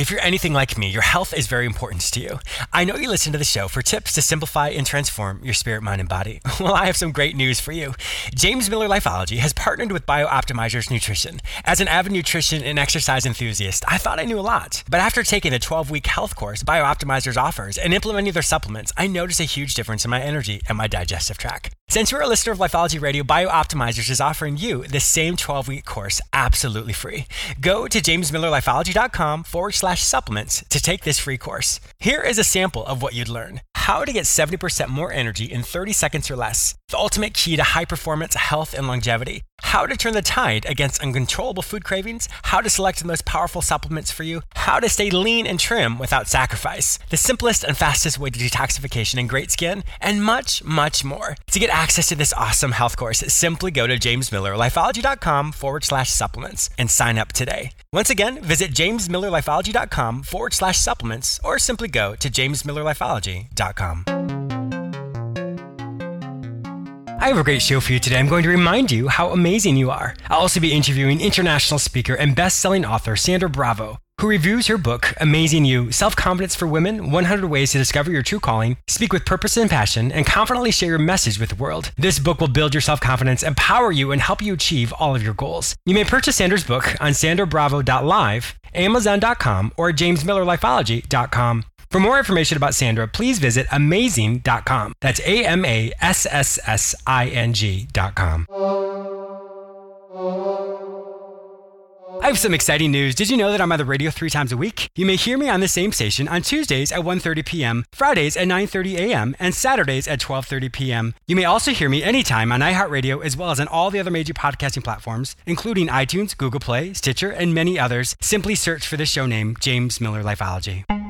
If you're anything like me, your health is very important to you. I know you listen to the show for tips to simplify and transform your spirit, mind, and body. Well, I have some great news for you. James Miller Lifeology has partnered with BioOptimizers Nutrition. As an avid nutrition and exercise enthusiast, I thought I knew a lot. But after taking the 12 week health course BioOptimizers offers and implementing their supplements, I noticed a huge difference in my energy and my digestive tract. Since you're a listener of Lifeology Radio, BioOptimizers is offering you the same 12 week course absolutely free. Go to jamesmillerlifeology.com forward slash supplements to take this free course. Here is a sample of what you'd learn how to get 70% more energy in 30 seconds or less, the ultimate key to high performance, health, and longevity, how to turn the tide against uncontrollable food cravings, how to select the most powerful supplements for you, how to stay lean and trim without sacrifice, the simplest and fastest way to detoxification and great skin, and much, much more. To get access to this awesome health course, simply go to jamesmillerlifeology.com forward slash supplements and sign up today. Once again, visit jamesmillerlifeology.com forward slash supplements or simply go to jamesmillerlifeology.com. I have a great show for you today. I'm going to remind you how amazing you are. I'll also be interviewing international speaker and best selling author Sandra Bravo, who reviews her book, Amazing You Self Confidence for Women 100 Ways to Discover Your True Calling, Speak with Purpose and Passion, and Confidently Share Your Message with the World. This book will build your self confidence, empower you, and help you achieve all of your goals. You may purchase Sandra's book on sandrabravo.live, amazon.com, or jamesmillerlifeology.com. For more information about Sandra, please visit amasssing.com. That's A M A S S S I N G.com. I have some exciting news. Did you know that I'm on the radio three times a week? You may hear me on the same station on Tuesdays at 1.30 p.m., Fridays at 9.30 a.m., and Saturdays at 12.30 p.m. You may also hear me anytime on iHeartRadio as well as on all the other major podcasting platforms, including iTunes, Google Play, Stitcher, and many others. Simply search for the show name, James Miller Lifeology.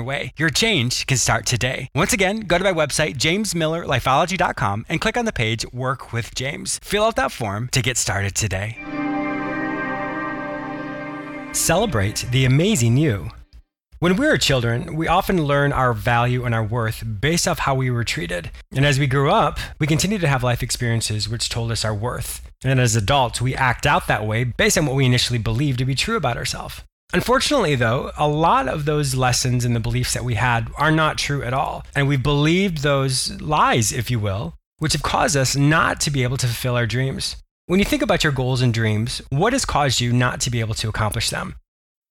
your way. Your change can start today. Once again, go to my website, jamesmillerlifeology.com, and click on the page Work with James. Fill out that form to get started today. Celebrate the amazing you. When we were children, we often learn our value and our worth based off how we were treated. And as we grew up, we continue to have life experiences which told us our worth. And as adults, we act out that way based on what we initially believed to be true about ourselves. Unfortunately, though, a lot of those lessons and the beliefs that we had are not true at all. And we've believed those lies, if you will, which have caused us not to be able to fulfill our dreams. When you think about your goals and dreams, what has caused you not to be able to accomplish them?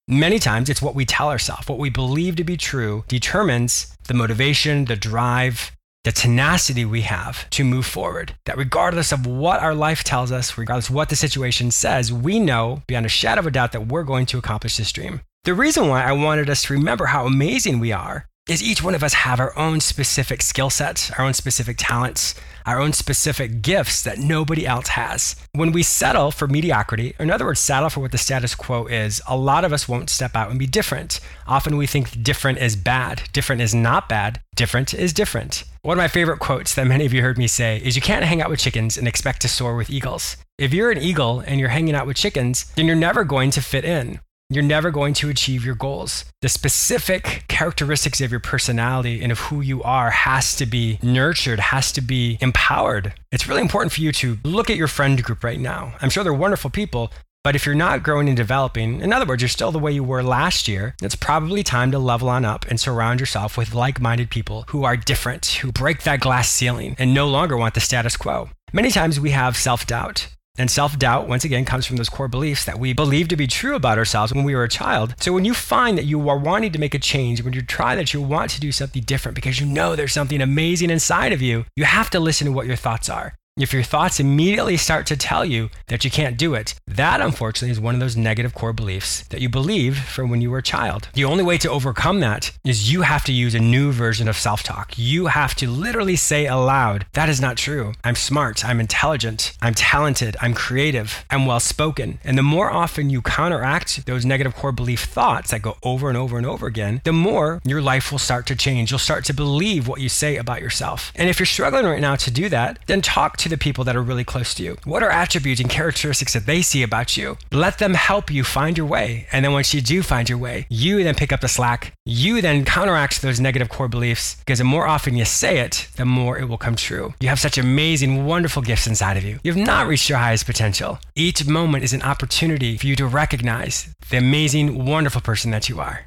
Many times it's what we tell ourselves, what we believe to be true determines the motivation, the drive, the tenacity we have to move forward. That regardless of what our life tells us, regardless of what the situation says, we know beyond a shadow of a doubt that we're going to accomplish this dream. The reason why I wanted us to remember how amazing we are is each one of us have our own specific skill sets, our own specific talents, our own specific gifts that nobody else has. When we settle for mediocrity, or in other words, settle for what the status quo is, a lot of us won't step out and be different. Often we think different is bad. Different is not bad. Different is different. One of my favorite quotes that many of you heard me say is You can't hang out with chickens and expect to soar with eagles. If you're an eagle and you're hanging out with chickens, then you're never going to fit in you're never going to achieve your goals. The specific characteristics of your personality and of who you are has to be nurtured, has to be empowered. It's really important for you to look at your friend group right now. I'm sure they're wonderful people, but if you're not growing and developing, in other words, you're still the way you were last year, it's probably time to level on up and surround yourself with like minded people who are different, who break that glass ceiling and no longer want the status quo. Many times we have self doubt. And self doubt, once again, comes from those core beliefs that we believe to be true about ourselves when we were a child. So when you find that you are wanting to make a change, when you try that you want to do something different because you know there's something amazing inside of you, you have to listen to what your thoughts are. If your thoughts immediately start to tell you that you can't do it, that unfortunately is one of those negative core beliefs that you believe from when you were a child. The only way to overcome that is you have to use a new version of self talk. You have to literally say aloud, That is not true. I'm smart. I'm intelligent. I'm talented. I'm creative. I'm well spoken. And the more often you counteract those negative core belief thoughts that go over and over and over again, the more your life will start to change. You'll start to believe what you say about yourself. And if you're struggling right now to do that, then talk to the people that are really close to you. What are attributes and characteristics that they see about you? Let them help you find your way. And then once you do find your way, you then pick up the slack. You then counteract those negative core beliefs because the more often you say it, the more it will come true. You have such amazing, wonderful gifts inside of you. You have not reached your highest potential. Each moment is an opportunity for you to recognize the amazing, wonderful person that you are.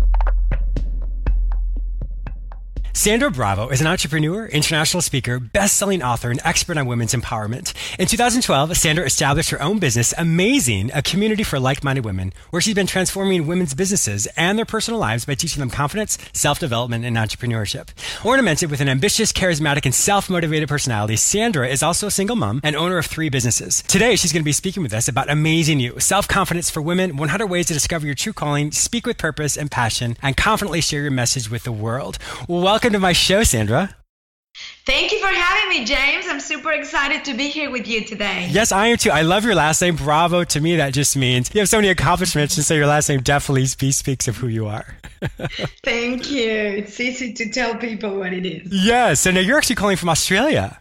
Sandra Bravo is an entrepreneur, international speaker, best-selling author, and expert on women's empowerment. In 2012, Sandra established her own business, Amasssing, a community for like-minded women, where she's been transforming women's businesses and their personal lives by teaching them confidence, self-development, and entrepreneurship. Ornamented with an ambitious, charismatic, and self-motivated personality, Sandra is also a single mom and owner of three businesses. Today, she's going to be speaking with us about Amazing You, self-confidence for women, 100 ways to discover your true calling, speak with purpose and passion, and confidently share your message with the world. Welcome welcome to my show, Sandra. Thank you for having me, James. I'm super excited to be here with you today. Yes, I am too. I love your last name. Bravo. To me, that just means you have so many accomplishments, and so your last name definitely speaks of who you are. Thank you. It's easy to tell people what it is. Yes. So now you're actually calling from Australia.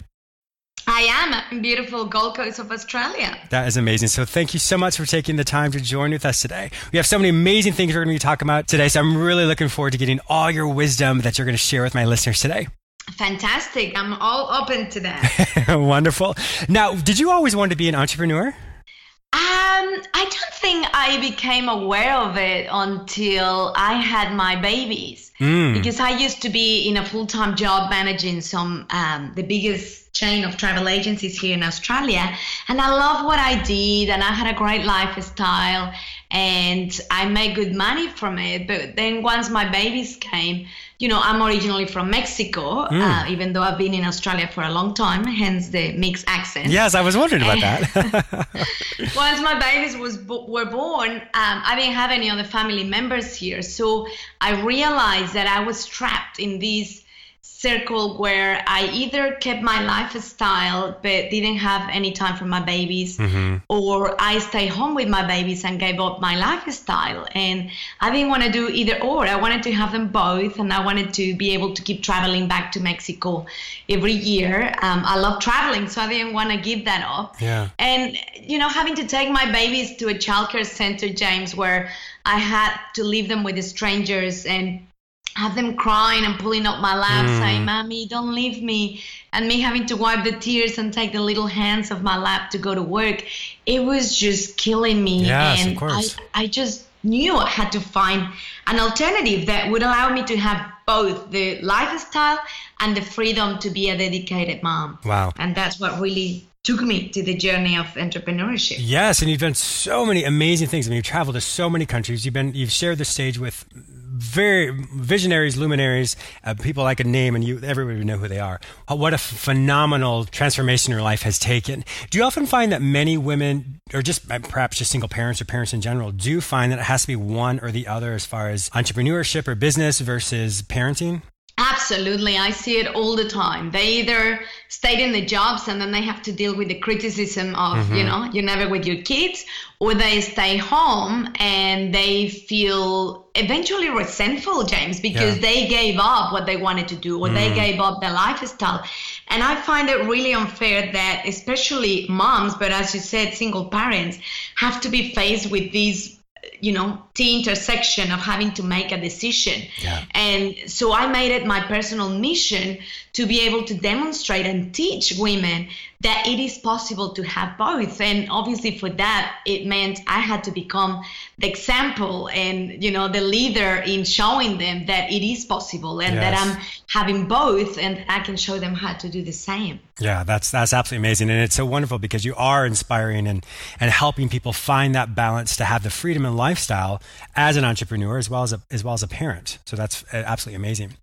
I am in beautiful Gold Coast of Australia. That is amazing. So thank you so much for taking the time to join with us today. We have so many amazing things we're going to be talking about today. So I'm really looking forward to getting all your wisdom that you're going to share with my listeners today. Fantastic. I'm all open to that. Wonderful. Now, did you always want to be an entrepreneur? Um, I don't think I became aware of it until I had my babies. Mm. Because I used to be in a full time job managing some um, the biggest chain of travel agencies here in Australia. And I love what I did, and I had a great lifestyle, and I made good money from it. But then once my babies came, you know, I'm originally from Mexico, mm. uh, even though I've been in Australia for a long time, hence the mixed accent. Yes, I was wondering about that. once my babies was were born, um, I didn't have any other family members here, so I realized that I was trapped in these circle where I either kept my lifestyle but didn't have any time for my babies, mm-hmm. or I stayed home with my babies and gave up my lifestyle. And I didn't want to do either or. I wanted to have them both, and I wanted to be able to keep traveling back to Mexico every year. Um, I love traveling, so I didn't want to give that up. Yeah. And you know, having to take my babies to a childcare center, James, where I had to leave them with the strangers and have them crying and pulling up my lap mm. saying mommy don't leave me and me having to wipe the tears and take the little hands of my lap to go to work it was just killing me yes, and of course. I, I just knew i had to find an alternative that would allow me to have both the lifestyle and the freedom to be a dedicated mom wow and that's what really took me to the journey of entrepreneurship. Yes, and you've done so many amazing things. I mean, you've traveled to so many countries. You've been, you've shared the stage with very visionaries, luminaries, uh, people I could name, and you everybody would know who they are. Uh, what a phenomenal transformation your life has taken. Do you often find that many women, or just uh, perhaps just single parents or parents in general, do find that it has to be one or the other as far as entrepreneurship or business versus parenting? Absolutely. I see it all the time. They either stay in the jobs and then they have to deal with the criticism of, mm-hmm. you know, you're never with your kids, or they stay home and they feel eventually resentful, James, because yeah. they gave up what they wanted to do or mm. they gave up their lifestyle. And I find it really unfair that, especially moms, but as you said, single parents, have to be faced with these you know the intersection of having to make a decision yeah. and so i made it my personal mission to be able to demonstrate and teach women that it is possible to have both. And obviously, for that, it meant I had to become the example and you know the leader in showing them that it is possible and yes. that I'm having both, and I can show them how to do the same. Yeah, that's that's absolutely amazing, and it's so wonderful because you are inspiring and and helping people find that balance to have the freedom and lifestyle as an entrepreneur as well as a, as well as a parent. So that's uh, absolutely amazing.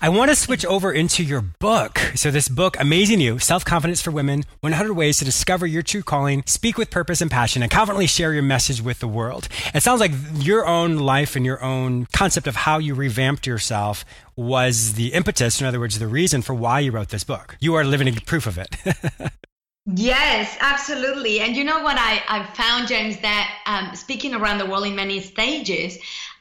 I want to switch over into your book. So this book, Amazing You: Self Confidence for Women, 100 Ways to Discover Your True Calling, Speak with Purpose and Passion, and confidently share your message with the world. It sounds like your own life and your own concept of how you revamped yourself was the impetus, in other words, the reason for why you wrote this book. You are living proof of it. Yes, absolutely. And you know what I, I found, James, that um, speaking around the world in many stages,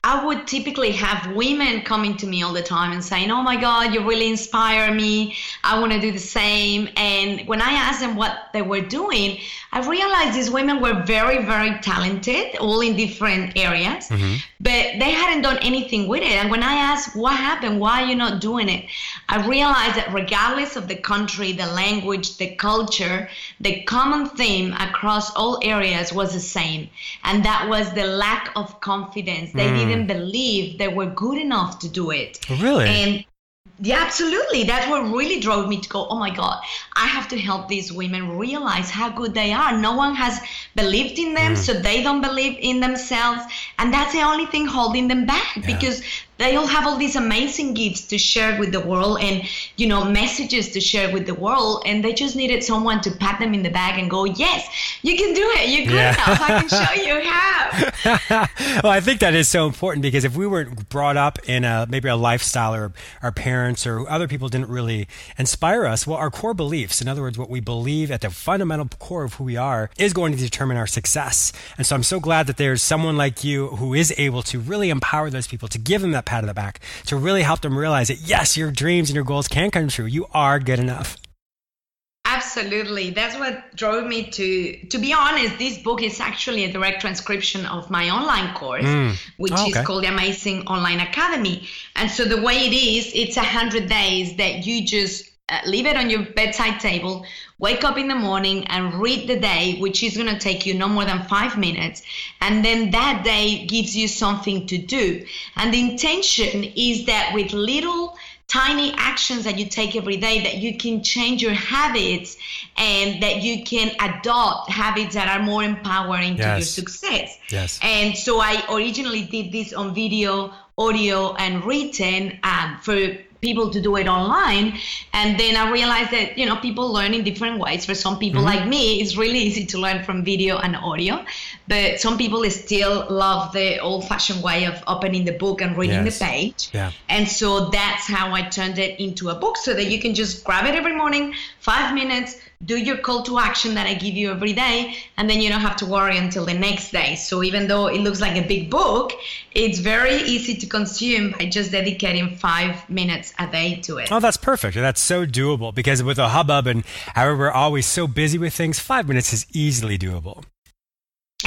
I would typically have women coming to me all the time and saying, Oh my God, you really inspire me. I want to do the same. And when I asked them what they were doing, I realized these women were very, very talented, all in different areas, mm-hmm. but they hadn't done anything with it. And when I asked, What happened? Why are you not doing it? I realized that regardless of the country, the language, the culture, the common theme across all areas was the same. And that was the lack of confidence. They mm. didn't didn't believe they were good enough to do it. Really? And yeah, absolutely. That's what really drove me to go, oh my God, I have to help these women realize how good they are. No one has believed in them, mm. so they don't believe in themselves. And that's the only thing holding them back yeah. because they all have all these amazing gifts to share with the world and you know messages to share with the world and they just needed someone to pat them in the back and go yes you can do it you're good yeah. enough i can show you how well i think that is so important because if we weren't brought up in a maybe a lifestyle or our parents or other people didn't really inspire us well our core beliefs in other words what we believe at the fundamental core of who we are is going to determine our success and so i'm so glad that there's someone like you who is able to really empower those people to give them that pat on the back to really help them realize that yes, your dreams and your goals can come true. You are good enough. Absolutely. That's what drove me to to be honest, this book is actually a direct transcription of my online course, mm. which oh, okay. is called the Amasssing Online Academy. And so the way it is, it's a hundred days that you just uh, leave it on your bedside table, wake up in the morning and read the day, which is going to take you no more than five minutes. And then that day gives you something to do. And the intention is that with little tiny actions that you take every day that you can change your habits and that you can adopt habits that are more empowering yes. to your success. Yes. And so I originally did this on video, audio, and written um, for people to do it online and then i realized that you know people learn in different ways for some people mm-hmm. like me it's really easy to learn from video and audio but some people still love the old fashioned way of opening the book and reading yes. the page yeah. and so that's how i turned it into a book so that you can just grab it every morning five minutes do your call to action that I give you every day, and then you don't have to worry until the next day. So even though it looks like a big book, it's very easy to consume by just dedicating five minutes a day to it. Oh, that's perfect. That's so doable because with a hubbub and how we're always so busy with things, five minutes is easily doable.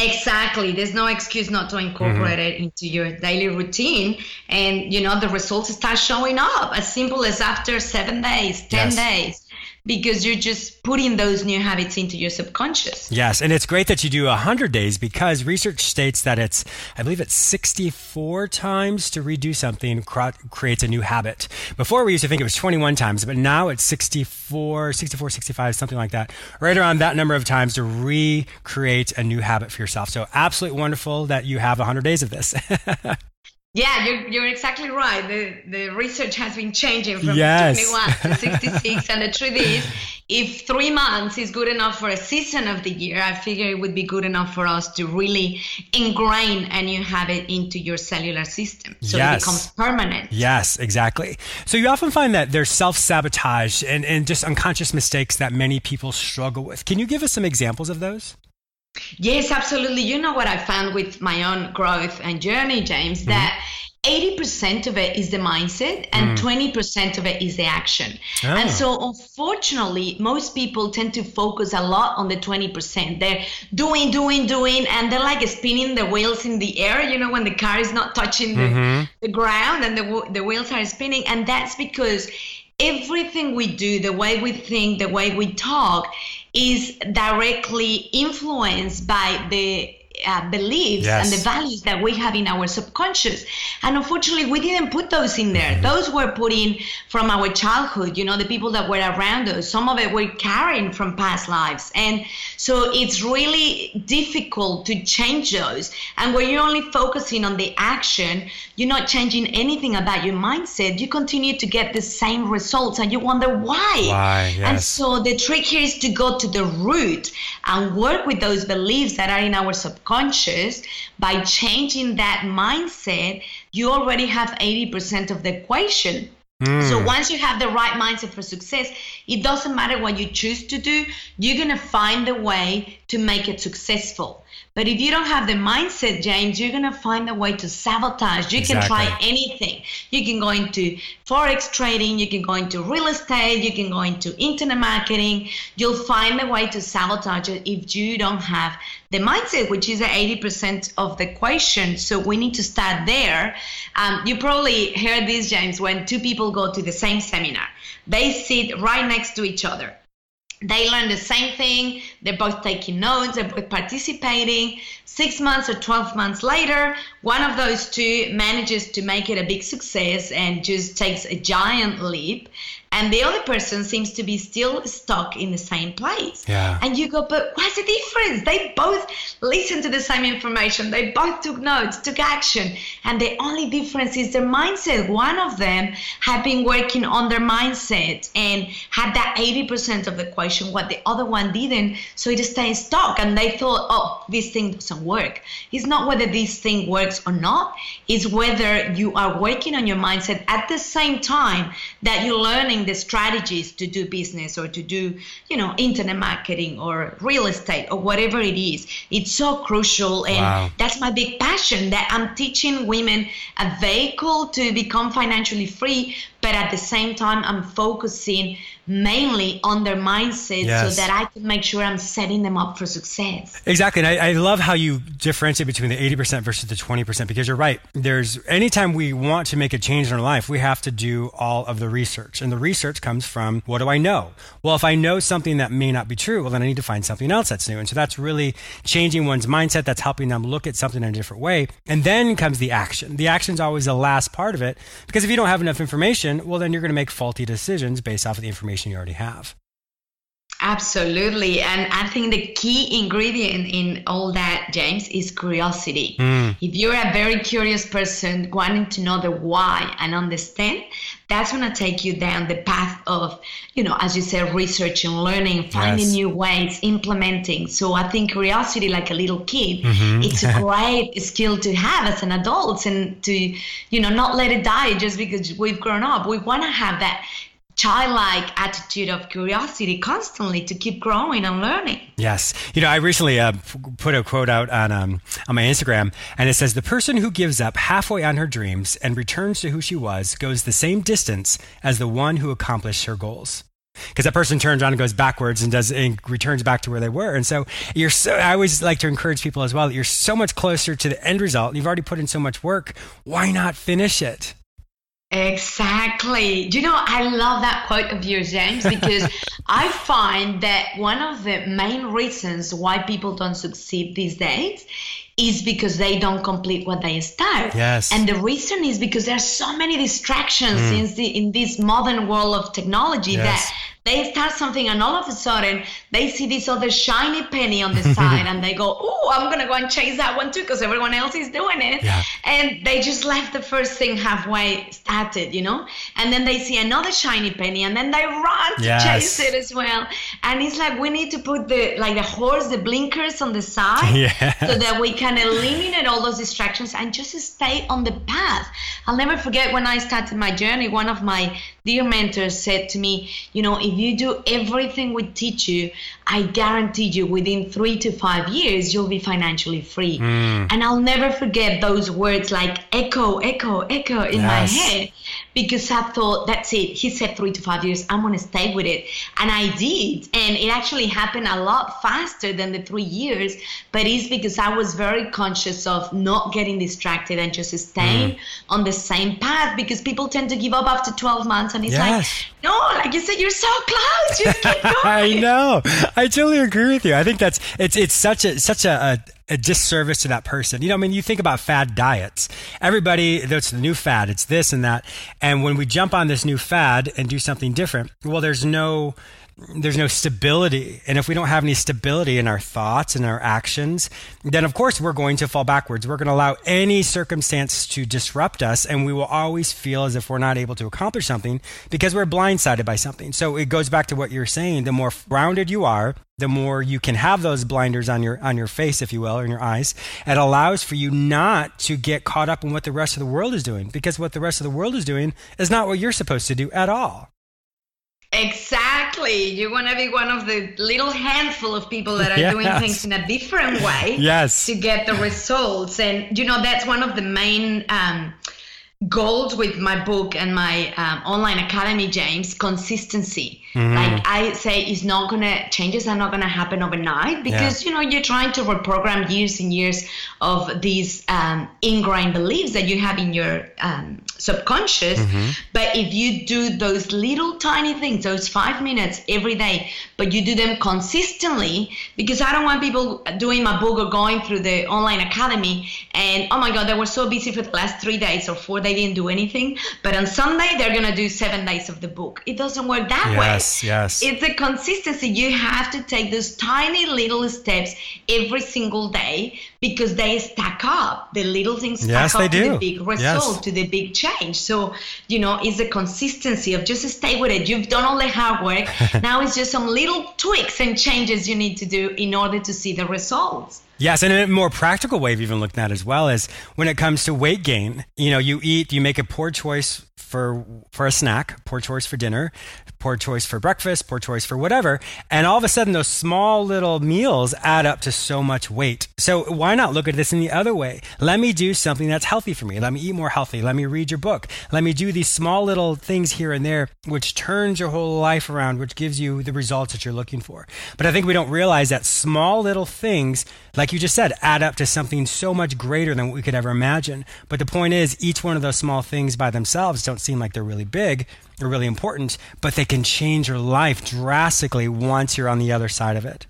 Exactly. There's no excuse not to incorporate mm-hmm. it into your daily routine. And, you know, the results start showing up as simple as after seven days, 10 yes. days because you're just putting those new habits into your subconscious. Yes, and it's great that you do 100 days because research states that it's, I believe it's 64 times to redo something creates a new habit. Before we used to think it was 21 times, but now it's 64, 64, 65, something like that. Right around that number of times to recreate a new habit for yourself. So absolutely wonderful that you have 100 days of this. Yeah, you're, you're exactly right. The the research has been changing from yes. 21 to 66, and the truth is, if three months is good enough for a season of the year, I figure it would be good enough for us to really ingrain a new habit into your cellular system, so yes. it becomes permanent. Yes, exactly. So you often find that there's self sabotage and and just unconscious mistakes that many people struggle with. Can you give us some examples of those? Yes, absolutely. You know what I found with my own growth and journey, James, mm-hmm. that 80% of it is the mindset and mm. 20% of it is the action. Oh. And so, unfortunately, most people tend to focus a lot on the 20%. They're doing, doing, doing, and they're like spinning the wheels in the air, you know, when the car is not touching the, mm-hmm. the ground and the, the wheels are spinning. And that's because everything we do, the way we think, the way we talk, is directly influenced by the uh, beliefs yes. and the values that we have in our subconscious. And unfortunately, we didn't put those in there. Mm-hmm. Those were put in from our childhood, you know, the people that were around us. Some of it we're carrying from past lives. And so it's really difficult to change those. And when you're only focusing on the action, you're not changing anything about your mindset. You continue to get the same results and you wonder why. Why? Yes. And so the trick here is to go to the root and work with those beliefs that are in our subconscious subconscious, by changing that mindset, you already have 80% of the equation. Mm. So once you have the right mindset for success, it doesn't matter what you choose to do, you're going to find a way to make it successful. But if you don't have the mindset, James, you're going to find a way to sabotage. You exactly. can try anything. You can go into forex trading, you can go into real estate, you can go into internet marketing. You'll find a way to sabotage it if you don't have the mindset, which is 80% of the equation. So we need to start there. Um, you probably heard this, James, when two people go to the same seminar. They sit right next to each other they learn the same thing. They're both taking notes, they're both participating. Six months or 12 months later, one of those two manages to make it a big success and just takes a giant leap and the other person seems to be still stuck in the same place. Yeah. And you go, but what's the difference? They both listened to the same information. They both took notes, took action. And the only difference is their mindset. One of them had been working on their mindset and had that 80% of the question, what the other one didn't. So it stayed stuck. And they thought, oh, this thing doesn't work. It's not whether this thing works or not, it's whether you are working on your mindset at the same time that you're learning the strategies to do business or to do, you know, internet marketing or real estate or whatever it is. It's so crucial. And wow. that's my big passion that I'm teaching women a vehicle to become financially free, but at the same time, I'm focusing mainly on their mindset yes. so that I can make sure I'm setting them up for success. Exactly. And I, I, love how you differentiate between the 80% versus the 20% because you're right. There's anytime we want to make a change in our life, we have to do all of the research. And the research comes from what do I know? Well, if I know something that may not be true, well, then I need to find something else that's new. And so that's really changing one's mindset. That's helping them look at something in a different way. And then comes the action. The action is always the last part of it because if you don't have enough information, well, then you're going to make faulty decisions based off of the information information you already have. Absolutely. And I think the key ingredient in all that, James, is curiosity. Mm. If you're a very curious person wanting to know the why and understand, that's going to take you down the path of, you know, as you said, research and learning, finding yes. new ways, implementing. So I think curiosity, like a little kid, mm-hmm. it's a great skill to have as an adult and to, you know, not let it die just because we've grown up. We want to have that childlike attitude of curiosity constantly to keep growing and learning. Yes. You know, I recently uh, put a quote out on, um, on my Instagram, and it says The person who gives up halfway on her dreams and returns to who she was goes the same distance as the one who accomplished her goals because that person turns around and goes backwards and does and returns back to where they were. And so you're so. I always like to encourage people as well that you're so much closer to the end result. You've already put in so much work. Why not finish it? Exactly. Do you know, I love that quote of yours, James, because I find that one of the main reasons why people don't succeed these days is because they don't complete what they start. Yes. And the reason is because there are so many distractions mm. in, the, in this modern world of technology yes. that they start something and all of a sudden they see this other shiny penny on the side and they go, oh, I'm going to go and chase that one too because everyone else is doing it. Yeah. And they just left the first thing halfway started, you know? And then they see another shiny penny and then they run to yes. chase it as well. And it's like we need to put the, like the horse, the blinkers on the side yes. so that we can eliminate all those distractions and just stay on the path. I'll never forget when I started my journey, one of my dear mentors said to me, you know, if you do everything we teach you, I guarantee you within three to five years, you'll be financially free. Mm. And I'll never forget those words like echo, echo, echo in yes. my head because I thought, that's it. He said three to five years. I'm going to stay with it. And I did. And it actually happened a lot faster than the three years. But it's because I was very conscious of not getting distracted and just staying mm. on the same path because people tend to give up after 12 months. And it's yes. like, no, like you said, you're so close. Just keep going. I know. I totally agree with you. I think that's it's it's such a such a, a, a, disservice to that person. You know, I mean, you think about fad diets. Everybody, that's the new fad. It's this and that. And when we jump on this new fad and do something different, well, there's no there's no stability. And if we don't have any stability in our thoughts and our actions, then of course we're going to fall backwards. We're going to allow any circumstance to disrupt us, and we will always feel as if we're not able to accomplish something because we're blindsided by something. So it goes back to what you're saying. The more grounded you are, the more you can have those blinders on your on your face, if you will, or in your eyes. It allows for you not to get caught up in what the rest of the world is doing, because what the rest of the world is doing is not what you're supposed to do at all. Exactly. You want to be one of the little handful of people that are yes. doing things in a different way yes. to get the results. And, you know, that's one of the main um, goals with my book and my um, online academy, James consistency. Mm-hmm. Like I say, it's not going to, changes are not going to happen overnight because, yeah. you know, you're trying to reprogram years and years of these um, ingrained beliefs that you have in your um, subconscious. Mm-hmm. But if you do those little tiny things, those five minutes every day, but you do them consistently, because I don't want people doing my book or going through the online academy and, oh my God, they were so busy for the last three days or four, they didn't do anything. But on Sunday, they're going to do seven days of the book. It doesn't work that yes. way. Yes, yes. It's a consistency. You have to take those tiny little steps every single day because they stack up. The little things stack yes, up to the big result, yes. to the big change. So, you know, it's a consistency of just stay with it. You've done all the hard work. now it's just some little tweaks and changes you need to do in order to see the results. Yes, and a more practical way of even looking at it as well is when it comes to weight gain. You know, you eat, you make a poor choice for for a snack, poor choice for dinner, poor choice for breakfast, poor choice for whatever, and all of a sudden those small little meals add up to so much weight. So why not look at this in the other way? Let me do something that's healthy for me. Let me eat more healthy. Let me read your book. Let me do these small little things here and there which turns your whole life around, which gives you the results that you're looking for. But I think we don't realize that small little things like you just said, add up to something so much greater than what we could ever imagine. But the point is, each one of those small things by themselves don't seem like they're really big or really important, but they can change your life drastically once you're on the other side of it.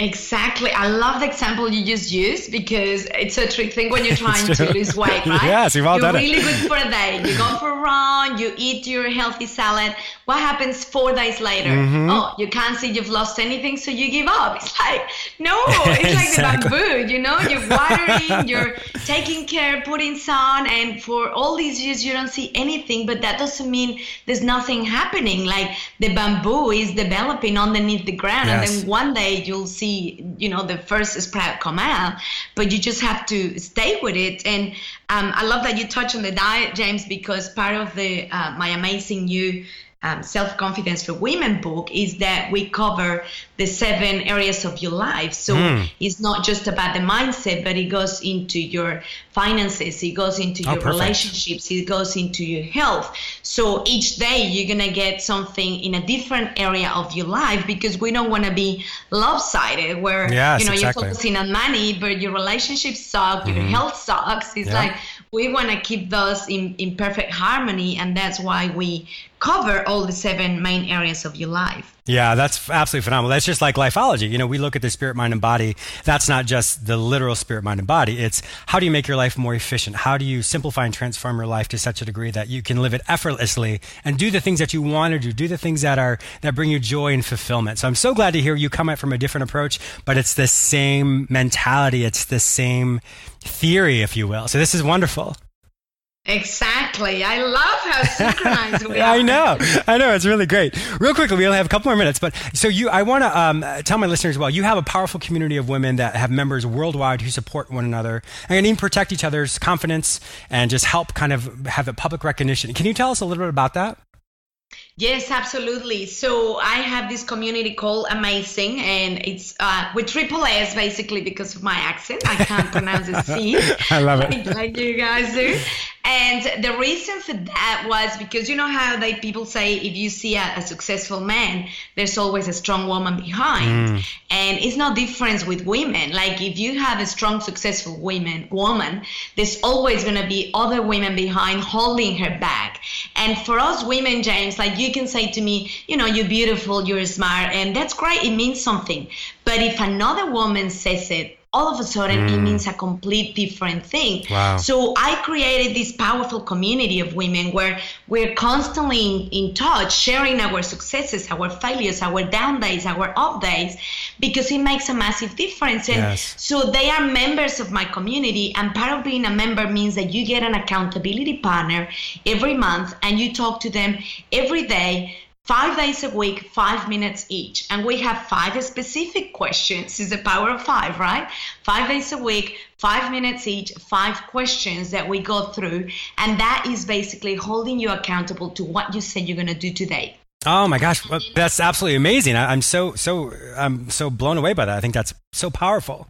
Exactly. I love the example you just used because it's a trick thing when you're trying to lose weight, right? yes, you've all you're done really it. good for a day. You go for a run, you eat your healthy salad. What happens four days later? Mm-hmm. Oh, you can't see you've lost anything, so you give up. It's like, no, it's exactly. like the bamboo, you know? You're watering, you're taking care, putting sun, and for all these years you don't see anything, but that doesn't mean there's nothing happening. Like the bamboo is developing underneath the ground, yes. and then one day you'll see you know the first sprout out but you just have to stay with it. And um, i love that you touch on the diet james because part of the uh, my amazing you um, Self Confidence for Women book is that we cover the seven areas of your life. So mm. it's not just about the mindset, but it goes into your finances, it goes into oh, your perfect. relationships, it goes into your health. So each day you're going to get something in a different area of your life because we don't want to be lopsided where yes, you know exactly. you're focusing on money, but your relationships suck, mm-hmm. your health sucks. It's yeah. like we want to keep those in, in perfect harmony, and that's why we cover all the seven main areas of your life. Yeah, that's absolutely phenomenal. That's just like lifeology. You know, we look at the spirit, mind, and body. That's not just the literal spirit, mind, and body. It's how do you make your life more efficient? How do you simplify and transform your life to such a degree that you can live it effortlessly and do the things that you want to do, do the things that are that bring you joy and fulfillment. So I'm so glad to hear you come at from a different approach, but it's the same mentality. It's the same theory, if you will. So this is wonderful. Exactly. I love how synchronized we are. I know. I know. It's really great. Real quickly, we only have a couple more minutes, but so you, I want to um, tell my listeners as well, you have a powerful community of women that have members worldwide who support one another and even protect each other's confidence and just help kind of have a public recognition. Can you tell us a little bit about that? Yes, absolutely. So I have this community called Amasssing, and it's uh, with triple S basically because of my accent. I can't pronounce the C. I love it. Like, you guys do. And the reason for that was because you know how they people say if you see a, a successful man, there's always a strong woman behind. Mm. And it's no difference with women. Like if you have a strong, successful woman, woman, there's always gonna be other women behind holding her back. And for us women, James, like you can say to me, you know, you're beautiful, you're smart, and that's great. It means something. But if another woman says it, all of a sudden mm. it means a complete different thing. Wow. So I created this powerful community of women where we're constantly in, in, touch, sharing our successes, our failures, our down days, our up days, because it makes a massive difference. And yes. so they are members of my community, and part of being a member means that you get an accountability partner every month and you talk to them every day five days a week, five minutes each. And we have five specific questions. Is the power of five, right? Five days a week, five minutes each, five questions that we go through. And that is basically holding you accountable to what you said you're going to do today. Oh my gosh, that's absolutely amazing! I'm so so I'm so blown away by that. I think that's so powerful.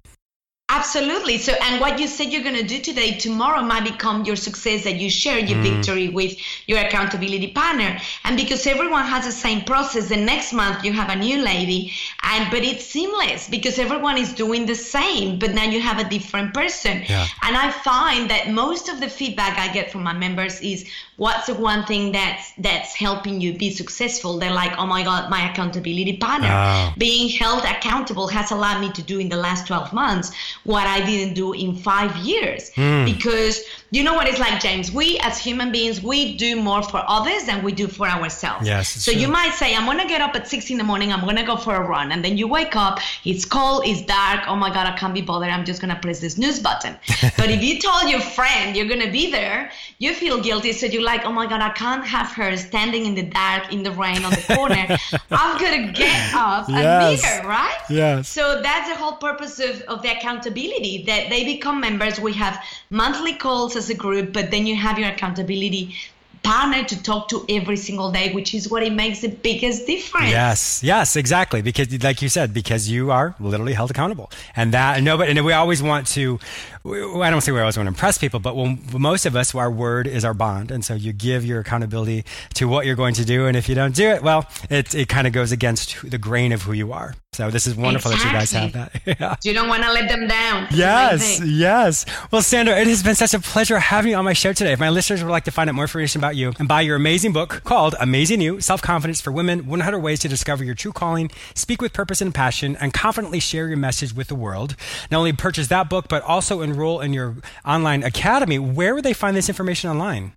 Absolutely. So, and what you said you're going to do today, tomorrow might become your success that you share your mm. victory with your accountability partner. And because everyone has the same process, the next month you have a new lady, and but it's seamless because everyone is doing the same, but now you have a different person. Yeah. And I find that most of the feedback I get from my members is, "What's the one thing that's that's helping you be successful?" They're like, "Oh my God, my accountability partner, oh. being held accountable has allowed me to do in the last 12 months." What I didn't do in five years. Mm. Because you know what it's like, James? We as human beings, we do more for others than we do for ourselves. Yes. So true. you might say, I'm gonna get up at six in the morning, I'm gonna go for a run. And then you wake up, it's cold, it's dark, oh my god, I can't be bothered, I'm just gonna press the snooze button. but if you told your friend you're gonna be there, you feel guilty. So you're like, oh my god, I can't have her standing in the dark, in the rain, on the corner. I've gotta get up yes. and meet her, right? Yes. So that's the whole purpose of, of the accountability that they become members. We have monthly calls as a group, but then you have your accountability partner to talk to every single day, which is what it makes the biggest difference. Yes, yes, exactly. Because, like you said, because you are literally held accountable, and that no, but and we always want to. I don't say we always want to impress people, but when most of us, our word is our bond, and so you give your accountability to what you're going to do, and if you don't do it, well, it it kind of goes against the grain of who you are. So this is wonderful exactly. that you guys have that. yeah. You don't want to let them down. Yes, yes. Well, Sandra, it has been such a pleasure having you on my show today. If my listeners would like to find out more information about you and buy your amazing book called Amazing You Self Confidence for Women 100 Ways to Discover Your True Calling, Speak with Purpose and Passion, and Confidently Share Your Message with the World, not only purchase that book, but also enroll in your online academy, where would they find this information online?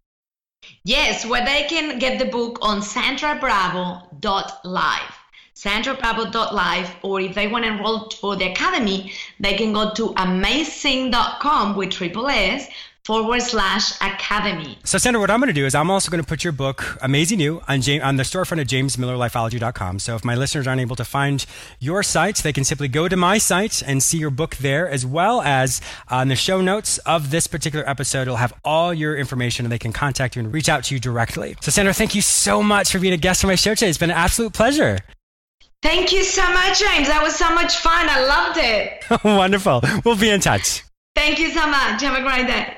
Yes, where they can get the book on sandrabravo.live sandrabravo.live, or if they want to enroll for the academy, they can go to amasssing.com with triple S forward slash academy. So, Sandra, what I'm going to do is I'm also going to put your book, Amazing You, on, James, on the storefront of jamesmillerlifeology.com. So, if my listeners aren't able to find your site, they can simply go to my site and see your book there, as well as uh, on the show notes of this particular episode, it'll have all your information and they can contact you and reach out to you directly. So, Sandra, thank you so much for being a guest on my show today. It's been an absolute pleasure. Thank you so much, James. That was so much fun. I loved it. Wonderful. We'll be in touch. Thank you so much. Have a great day.